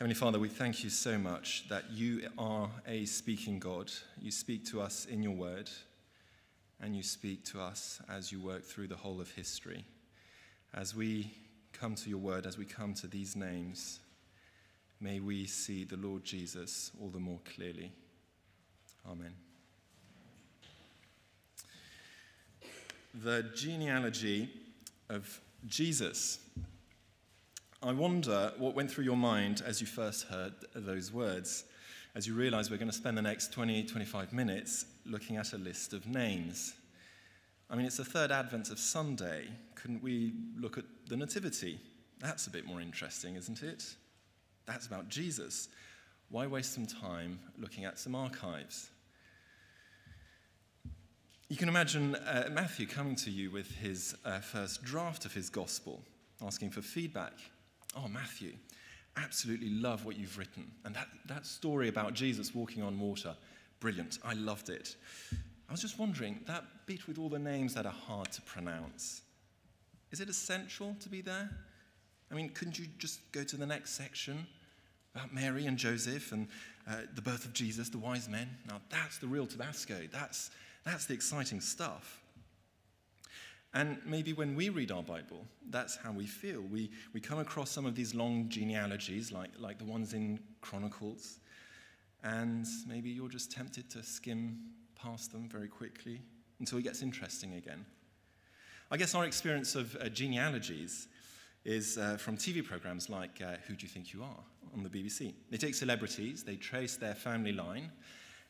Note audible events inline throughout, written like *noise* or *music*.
Heavenly Father, we thank you so much that you are a speaking God. You speak to us in your word, and you speak to us as you work through the whole of history. As we come to your word, as we come to these names, may we see the Lord Jesus all the more clearly. Amen. The genealogy of Jesus. I wonder what went through your mind as you first heard those words, as you realize we're going to spend the next 20, 25 minutes looking at a list of names. I mean, it's the third advent of Sunday. Couldn't we look at the Nativity? That's a bit more interesting, isn't it? That's about Jesus. Why waste some time looking at some archives? You can imagine uh, Matthew coming to you with his uh, first draft of his gospel, asking for feedback. Oh, Matthew, absolutely love what you've written. And that, that story about Jesus walking on water, brilliant. I loved it. I was just wondering, that bit with all the names that are hard to pronounce, is it essential to be there? I mean, couldn't you just go to the next section about Mary and Joseph and uh, the birth of Jesus, the wise men? Now, that's the real Tabasco. That's, that's the exciting stuff. And maybe when we read our Bible, that's how we feel. We, we come across some of these long genealogies, like, like the ones in Chronicles, and maybe you're just tempted to skim past them very quickly until it gets interesting again. I guess our experience of uh, genealogies is uh, from TV programs like uh, Who Do You Think You Are on the BBC. They take celebrities, they trace their family line,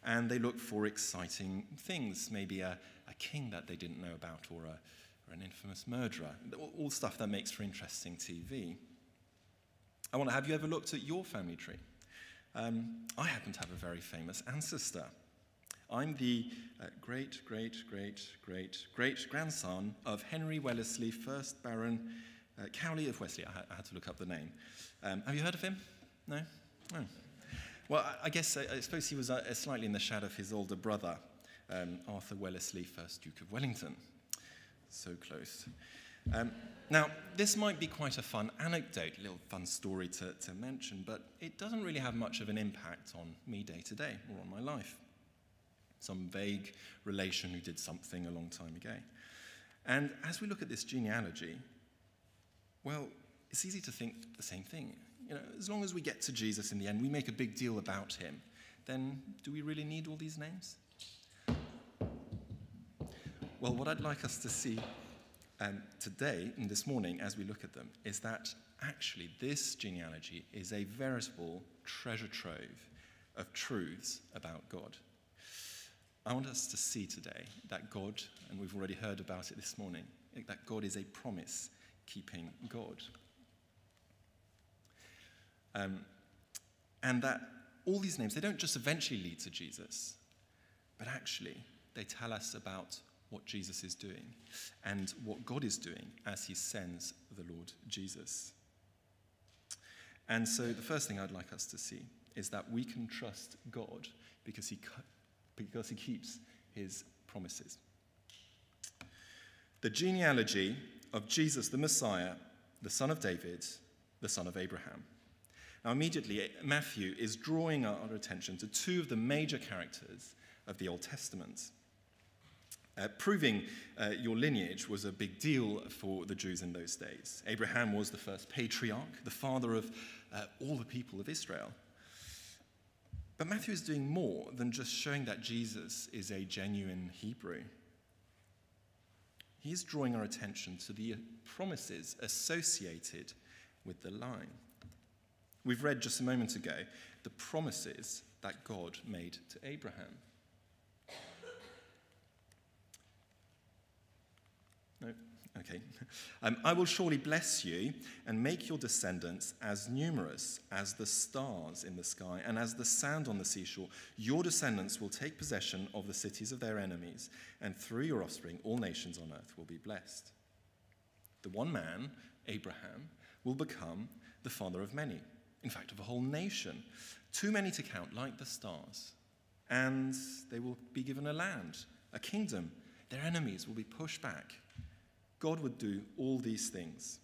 and they look for exciting things, maybe a, a king that they didn't know about or a or an infamous murderer, all stuff that makes for interesting TV. I wonder, have you ever looked at your family tree? Um, I happen to have a very famous ancestor. I'm the uh, great, great, great, great, great grandson of Henry Wellesley, 1st Baron uh, Cowley of Wellesley. I, ha- I, had to look up the name. Um, have you heard of him? No? No. Well, I, I guess I, I, suppose he was uh, slightly in the shadow of his older brother, um, Arthur Wellesley, 1st Duke of Wellington so close. Um, now, this might be quite a fun anecdote, a little fun story to, to mention, but it doesn't really have much of an impact on me day to day or on my life. Some vague relation who did something a long time ago. And as we look at this genealogy, well, it's easy to think the same thing. You know, as long as we get to Jesus in the end, we make a big deal about him, then do we really need all these names? Well, what I'd like us to see um, today and this morning as we look at them is that actually this genealogy is a veritable treasure trove of truths about God. I want us to see today that God, and we've already heard about it this morning, that God is a promise keeping God. Um, and that all these names, they don't just eventually lead to Jesus, but actually they tell us about what Jesus is doing and what God is doing as he sends the Lord Jesus. And so, the first thing I'd like us to see is that we can trust God because he, because he keeps his promises. The genealogy of Jesus, the Messiah, the son of David, the son of Abraham. Now, immediately, Matthew is drawing our attention to two of the major characters of the Old Testament. Uh, proving uh, your lineage was a big deal for the Jews in those days. Abraham was the first patriarch, the father of uh, all the people of Israel. But Matthew is doing more than just showing that Jesus is a genuine Hebrew. He is drawing our attention to the promises associated with the line. We've read just a moment ago the promises that God made to Abraham. No? Okay. *laughs* Um, I will surely bless you and make your descendants as numerous as the stars in the sky and as the sand on the seashore. Your descendants will take possession of the cities of their enemies, and through your offspring, all nations on earth will be blessed. The one man, Abraham, will become the father of many, in fact, of a whole nation, too many to count, like the stars. And they will be given a land, a kingdom. Their enemies will be pushed back God would do all these things.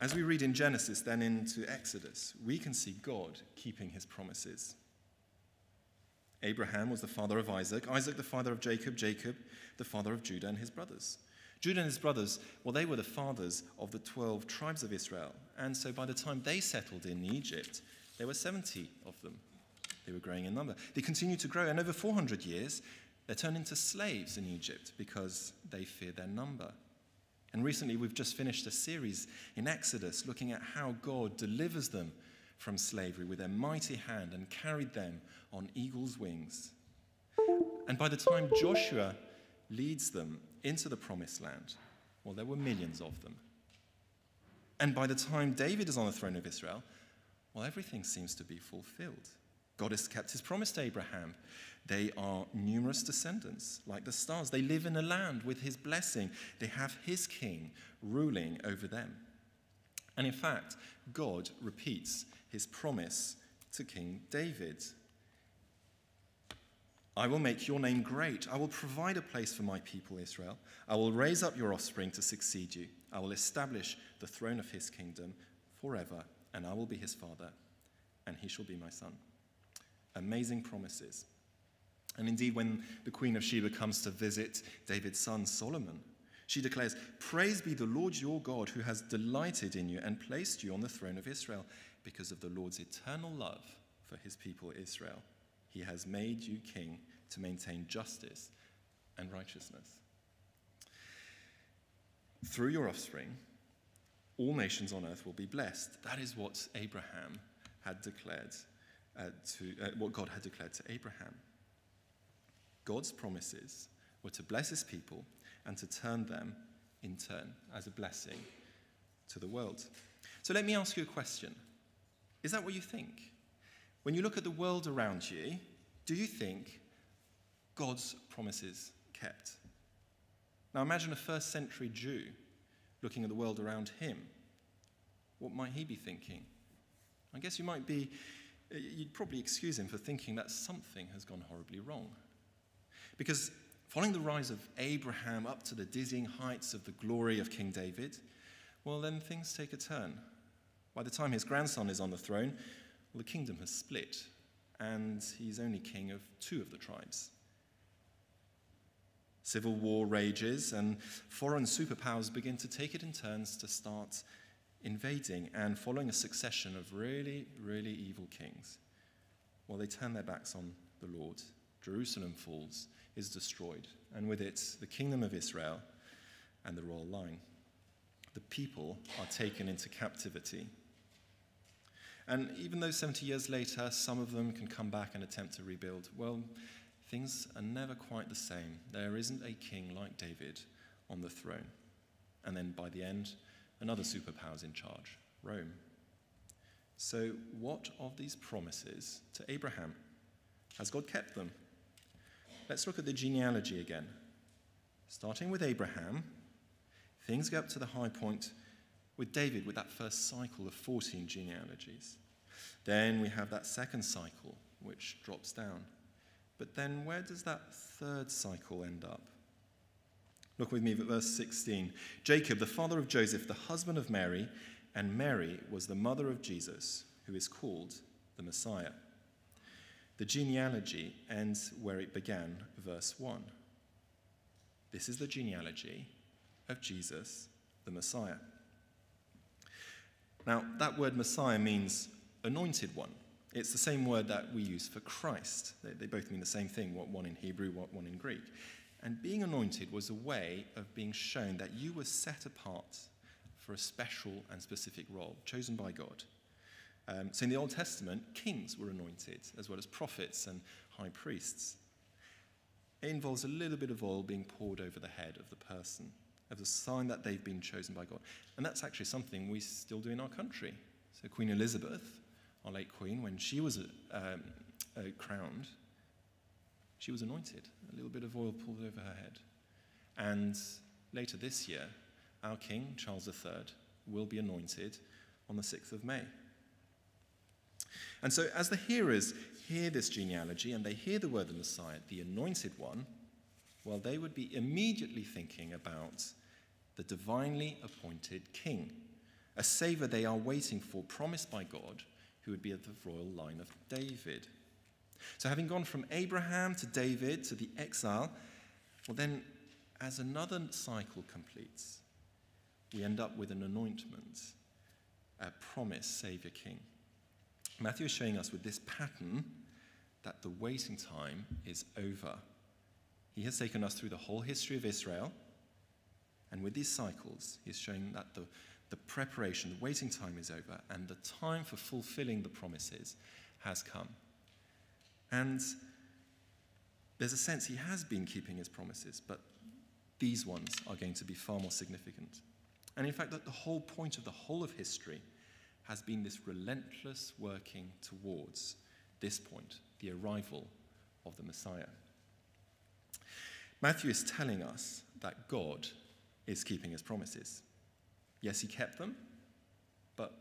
As we read in Genesis, then into Exodus, we can see God keeping his promises. Abraham was the father of Isaac, Isaac the father of Jacob, Jacob the father of Judah and his brothers. Judah and his brothers, well, they were the fathers of the 12 tribes of Israel. And so by the time they settled in Egypt, there were 70 of them. They were growing in number. They continued to grow, and over 400 years, they turned into slaves in Egypt because they fear their number. And recently, we've just finished a series in Exodus looking at how God delivers them from slavery with a mighty hand and carried them on eagle's wings. And by the time Joshua leads them into the promised land, well, there were millions of them. And by the time David is on the throne of Israel, well, everything seems to be fulfilled. God has kept his promise to Abraham. They are numerous descendants, like the stars. They live in a land with his blessing. They have his king ruling over them. And in fact, God repeats his promise to King David. I will make your name great. I will provide a place for my people Israel. I will raise up your offspring to succeed you. I will establish the throne of his kingdom forever, and I will be his father, and he shall be my son. Amazing promises. And indeed, when the Queen of Sheba comes to visit David's son Solomon, she declares, Praise be the Lord your God who has delighted in you and placed you on the throne of Israel because of the Lord's eternal love for his people Israel. He has made you king to maintain justice and righteousness. Through your offspring, all nations on earth will be blessed. That is what Abraham had declared uh, to, uh, what God had declared to Abraham. God's promises were to bless his people and to turn them in turn as a blessing to the world. So let me ask you a question. Is that what you think? When you look at the world around you, do you think God's promises kept? Now imagine a first century Jew looking at the world around him. What might he be thinking? I guess you might be, you'd probably excuse him for thinking that something has gone horribly wrong. Because following the rise of Abraham up to the dizzying heights of the glory of King David, well, then things take a turn. By the time his grandson is on the throne, well, the kingdom has split, and he's only king of two of the tribes. Civil war rages, and foreign superpowers begin to take it in turns to start invading and following a succession of really, really evil kings. Well, they turn their backs on the Lord. Jerusalem falls, is destroyed, and with it, the kingdom of Israel and the royal line. The people are taken into captivity. And even though 70 years later, some of them can come back and attempt to rebuild, well, things are never quite the same. There isn't a king like David on the throne. And then by the end, another superpower's in charge Rome. So, what of these promises to Abraham? Has God kept them? Let's look at the genealogy again. Starting with Abraham, things go up to the high point with David with that first cycle of 14 genealogies. Then we have that second cycle, which drops down. But then where does that third cycle end up? Look with me at verse 16. Jacob, the father of Joseph, the husband of Mary, and Mary was the mother of Jesus, who is called the Messiah. The genealogy ends where it began, verse 1. This is the genealogy of Jesus, the Messiah. Now, that word Messiah means anointed one. It's the same word that we use for Christ. They, they both mean the same thing, one in Hebrew, one in Greek. And being anointed was a way of being shown that you were set apart for a special and specific role, chosen by God. Um, so in the Old Testament, kings were anointed, as well as prophets and high priests. It involves a little bit of oil being poured over the head of the person as a sign that they've been chosen by God. And that's actually something we still do in our country. So Queen Elizabeth our late Queen, when she was um, uh, crowned, she was anointed, a little bit of oil poured over her head. And later this year, our King, Charles III, will be anointed on the 6th of May. And so, as the hearers hear this genealogy and they hear the word the Messiah, the anointed one, well, they would be immediately thinking about the divinely appointed king a Savior they are waiting for, promised by God, who would be of the royal line of David. So, having gone from Abraham to David to the exile, well, then, as another cycle completes, we end up with an anointment, a promised Savior King. Matthew is showing us with this pattern that the waiting time is over. He has taken us through the whole history of Israel, and with these cycles, he's showing that the, the preparation, the waiting time is over, and the time for fulfilling the promises has come. And there's a sense he has been keeping his promises, but these ones are going to be far more significant. And in fact, that the whole point of the whole of history has been this relentless working towards this point, the arrival of the Messiah. Matthew is telling us that God is keeping his promises. Yes, he kept them, but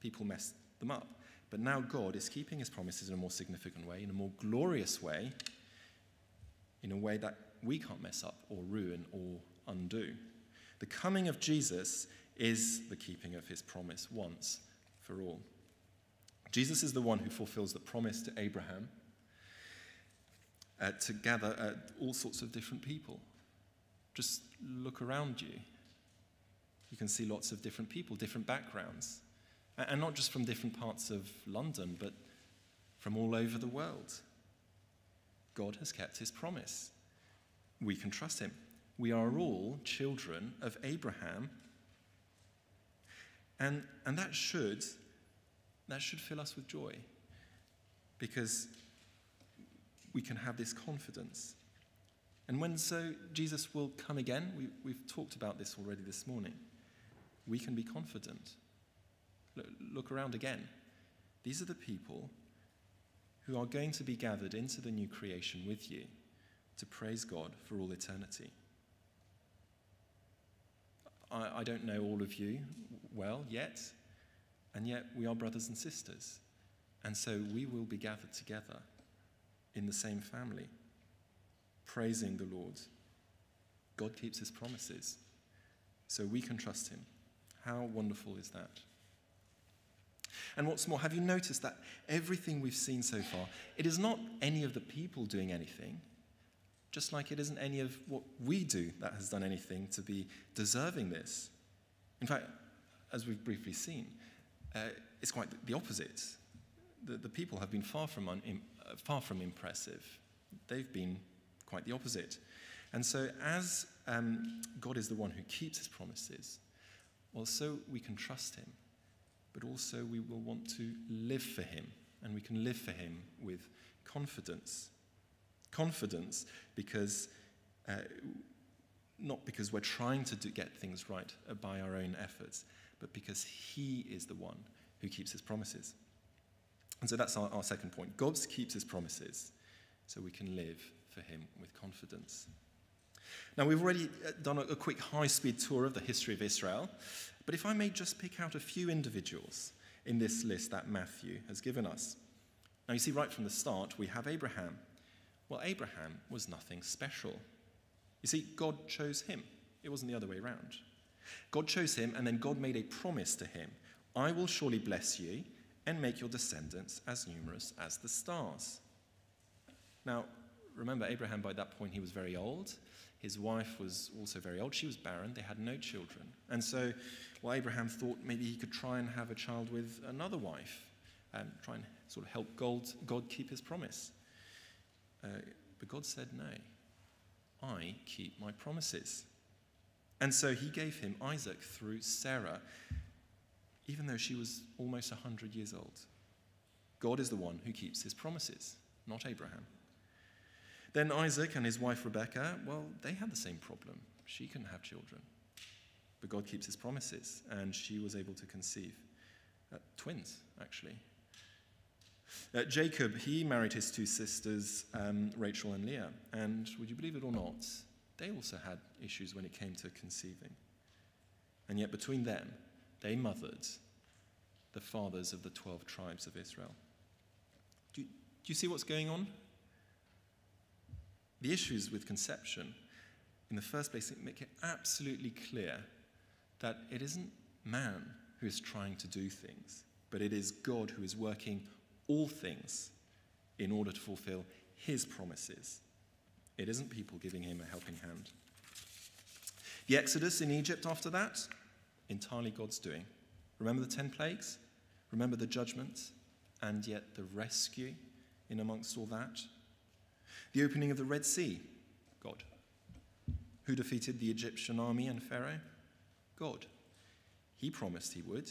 people messed them up. But now God is keeping his promises in a more significant way, in a more glorious way, in a way that we can't mess up or ruin or undo. The coming of Jesus is the keeping of his promise once for all. Jesus is the one who fulfills the promise to Abraham uh, to gather uh, all sorts of different people. Just look around you. You can see lots of different people, different backgrounds, and not just from different parts of London, but from all over the world. God has kept his promise. We can trust him. We are all children of Abraham. And, and that should that should fill us with joy because we can have this confidence. And when so Jesus will come again, we, we've talked about this already this morning, we can be confident. Look, around again. These are the people who are going to be gathered into the new creation with you to praise God for all eternity. I, I don't know all of you well yet, and yet we are brothers and sisters. And so we will be gathered together in the same family, praising the Lord. God keeps his promises, so we can trust him. How wonderful is that? And what's more, have you noticed that everything we've seen so far, it is not any of the people doing anything, just like it isn't any of what we do that has done anything to be deserving this. In fact, as we've briefly seen, uh, it's quite the opposite. The, the people have been far from, un, uh, far from impressive. They've been quite the opposite. And so, as um, God is the one who keeps his promises, well, so we can trust him, but also we will want to live for him, and we can live for him with confidence. Confidence because, uh, not because we're trying to do, get things right by our own efforts, but because He is the one who keeps His promises. And so that's our, our second point. God keeps His promises so we can live for Him with confidence. Now, we've already uh, done a, a quick high speed tour of the history of Israel, but if I may just pick out a few individuals in this list that Matthew has given us. Now, you see, right from the start, we have Abraham. Well, Abraham was nothing special. You see, God chose him, it wasn't the other way around. God chose him, and then God made a promise to him I will surely bless you and make your descendants as numerous as the stars. Now, remember, Abraham, by that point, he was very old. His wife was also very old. She was barren. They had no children. And so, well, Abraham thought maybe he could try and have a child with another wife and try and sort of help God, God keep his promise. Uh, but God said, No, I keep my promises. And so he gave him Isaac through Sarah, even though she was almost 100 years old. God is the one who keeps his promises, not Abraham. Then Isaac and his wife Rebekah, well, they had the same problem. She couldn't have children. But God keeps his promises, and she was able to conceive. Uh, twins, actually. Uh, Jacob, he married his two sisters, um, Rachel and Leah. And would you believe it or not, they also had issues when it came to conceiving. And yet, between them, they mothered the fathers of the 12 tribes of Israel. Do you, do you see what's going on? The issues with conception, in the first place, make it absolutely clear that it isn't man who is trying to do things, but it is God who is working all things in order to fulfill his promises. It isn't people giving him a helping hand. The Exodus in Egypt after that, entirely God's doing. Remember the 10 plagues? Remember the judgment? And yet the rescue in amongst all that? The opening of the Red Sea? God. Who defeated the Egyptian army and Pharaoh? God. He promised he would.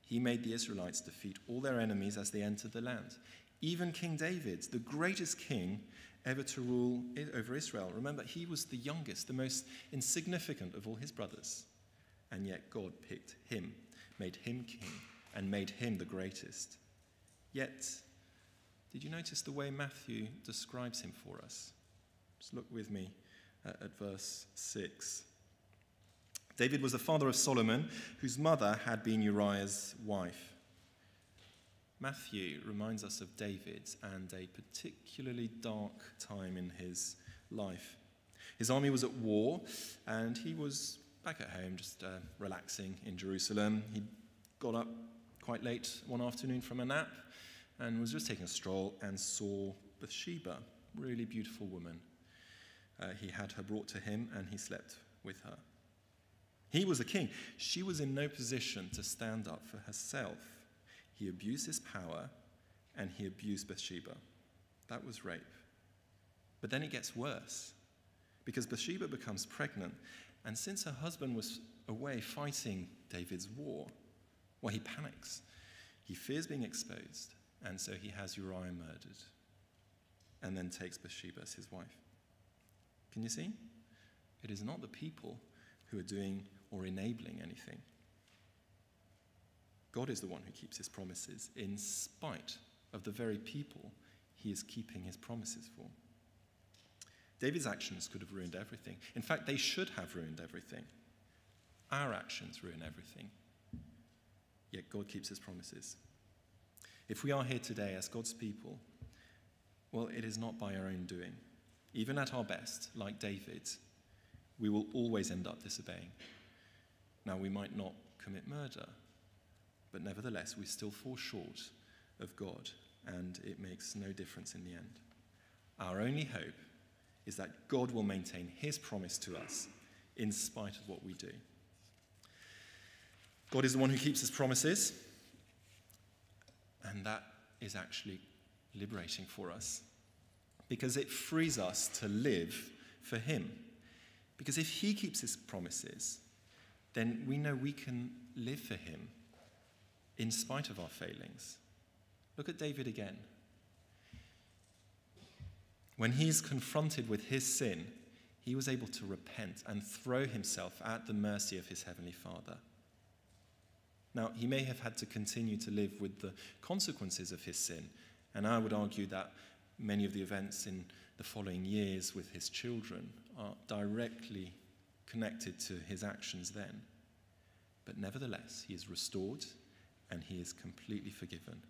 He made the Israelites defeat all their enemies as they entered the land. Even King David, the greatest king ever to rule over Israel. Remember, he was the youngest, the most insignificant of all his brothers. And yet God picked him, made him king, and made him the greatest. Yet, did you notice the way Matthew describes him for us? Just look with me at, verse 6. David was the father of Solomon, whose mother had been Uriah's wife. Matthew reminds us of David and a particularly dark time in his life. His army was at war, and he was back at home, just uh, relaxing in Jerusalem. He got up quite late one afternoon from a nap and was just taking a stroll and saw Bathsheba, really beautiful woman. Uh, he had her brought to him, and he slept with her. He was a king. She was in no position to stand up for herself. He abused his power and he abused Bathsheba. That was rape. But then it gets worse because Bathsheba becomes pregnant, and since her husband was away fighting David's war, well, he panics. He fears being exposed, and so he has Uriah murdered and then takes Bathsheba as his wife. Can you see? It is not the people who are doing or enabling anything. God is the one who keeps his promises in spite of the very people he is keeping his promises for. David's actions could have ruined everything. In fact, they should have ruined everything. Our actions ruin everything. Yet God keeps his promises. If we are here today as God's people, well, it is not by our own doing. Even at our best, like David, we will always end up disobeying. Now, we might not commit murder, but nevertheless, we still fall short of God, and it makes no difference in the end. Our only hope is that God will maintain his promise to us in spite of what we do. God is the one who keeps his promises, and that is actually liberating for us because it frees us to live for him. Because if he keeps his promises, then we know we can live for him in spite of our failings. Look at David again. When he's confronted with his sin, he was able to repent and throw himself at the mercy of his heavenly Father. Now, he may have had to continue to live with the consequences of his sin, and I would argue that many of the events in the following years with his children are directly connected to his actions then. But nevertheless, he is restored and he is completely forgiven.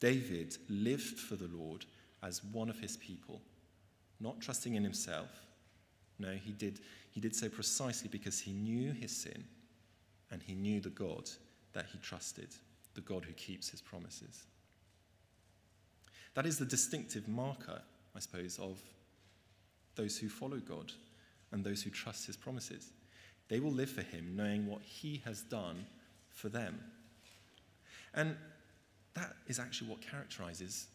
David lived for the Lord as one of his people, not trusting in himself. No, he did, he did so precisely because he knew his sin and he knew the God that he trusted, the God who keeps his promises. That is the distinctive marker, I suppose, of those who follow God and those who trust his promises. They will live for him knowing what he has done for them. And that is actually what characterizes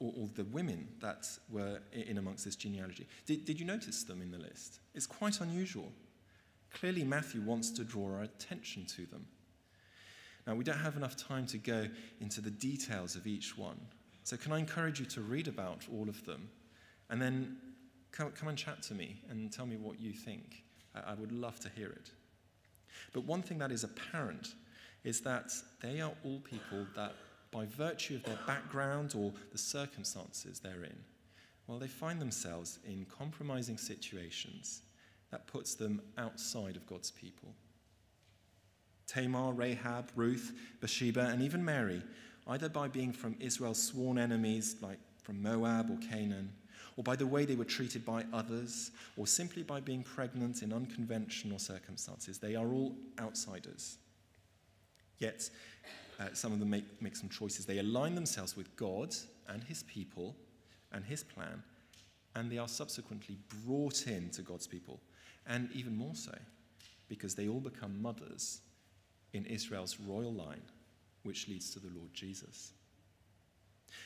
all, all the women that were in amongst this genealogy. Did, did you notice them in the list? It's quite unusual. Clearly, Matthew wants to draw our attention to them. Now, we don't have enough time to go into the details of each one. So, can I encourage you to read about all of them and then come, come and chat to me and tell me what you think? I would love to hear it. But one thing that is apparent is that they are all people that, by virtue of their background or the circumstances they're in, well, they find themselves in compromising situations that puts them outside of God's people. Tamar, Rahab, Ruth, Bathsheba, and even Mary, either by being from Israel's sworn enemies, like from Moab or Canaan, or by the way they were treated by others, or simply by being pregnant in unconventional circumstances. They are all outsiders. Yet, uh, some of them make, make some choices. They align themselves with God and his people and his plan, and they are subsequently brought into God's people. And even more so, because they all become mothers in Israel's royal line, which leads to the Lord Jesus.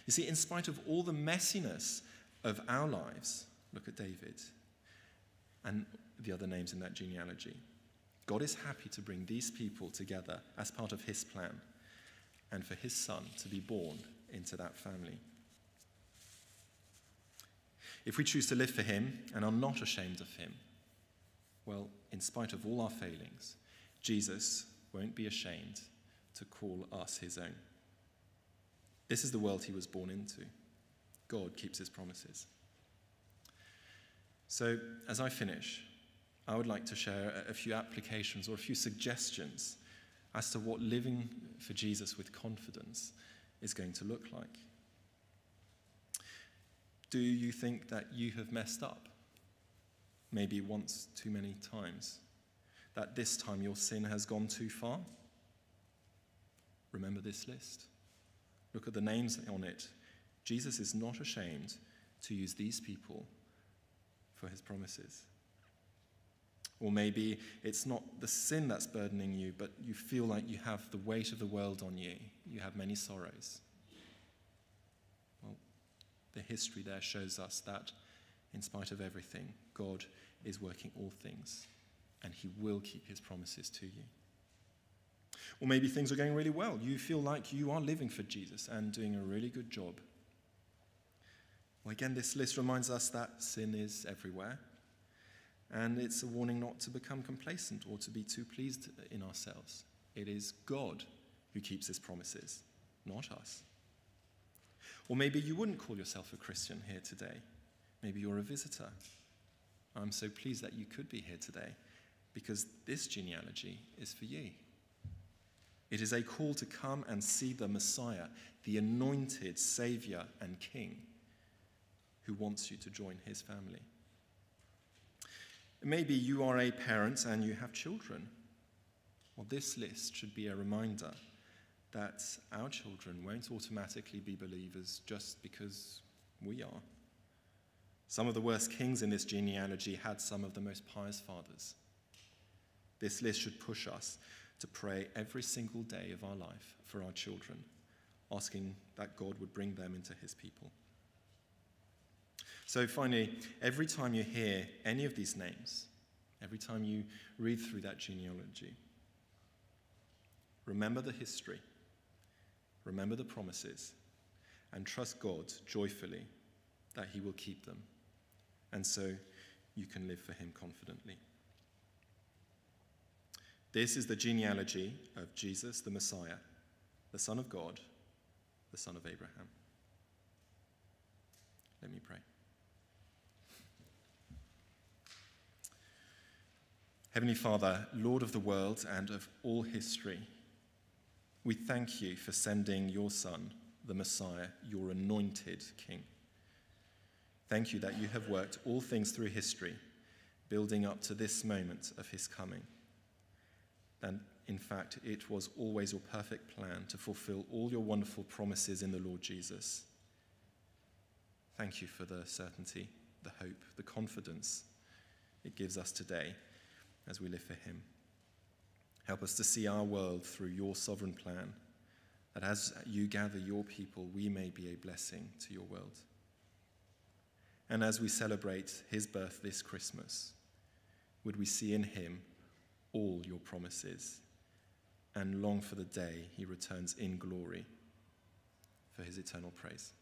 You see, in spite of all the messiness of our lives, look at David and the other names in that genealogy. God is happy to bring these people together as part of his plan and for his son to be born into that family. If we choose to live for him and are not ashamed of him, well, in spite of all our failings, Jesus won't be ashamed to call us his own. This is the world he was born into. God keeps his promises. So, as I finish, I would like to share a few applications or a few suggestions as to what living for Jesus with confidence is going to look like. Do you think that you have messed up? Maybe once too many times. That this time your sin has gone too far? Remember this list. Look at the names on it. Jesus is not ashamed to use these people for his promises. Or maybe it's not the sin that's burdening you, but you feel like you have the weight of the world on you. You have many sorrows. Well, the history there shows us that, in spite of everything, God is working all things, and He will keep His promises to you. Or maybe things are going really well. You feel like you are living for Jesus and doing a really good job. Well, again, this list reminds us that sin is everywhere and it's a warning not to become complacent or to be too pleased in ourselves. It is God who keeps his promises, not us. Or maybe you wouldn't call yourself a Christian here today. Maybe you're a visitor. I'm so pleased that you could be here today because this genealogy is for you. It is a call to come and see the Messiah, the anointed Savior and King, who wants you to join his family. Maybe you are a parent and you have children. Well, this list should be a reminder that our children won't automatically be believers just because we are. Some of the worst kings in this genealogy had some of the most pious fathers. This list should push us to pray every single day of our life for our children, asking that God would bring them into his people. So, finally, every time you hear any of these names, every time you read through that genealogy, remember the history, remember the promises, and trust God joyfully that He will keep them. And so you can live for Him confidently. This is the genealogy of Jesus, the Messiah, the Son of God, the Son of Abraham. Let me pray. Heavenly Father, Lord of the world and of all history, we thank you for sending your Son, the Messiah, your anointed King. Thank you that you have worked all things through history, building up to this moment of his coming. And in fact, it was always your perfect plan to fulfill all your wonderful promises in the Lord Jesus. Thank you for the certainty, the hope, the confidence it gives us today as we live for Him. Help us to see our world through your sovereign plan, that as you gather your people, we may be a blessing to your world. And as we celebrate His birth this Christmas, would we see in Him all your promises and long for the day He returns in glory for His eternal praise.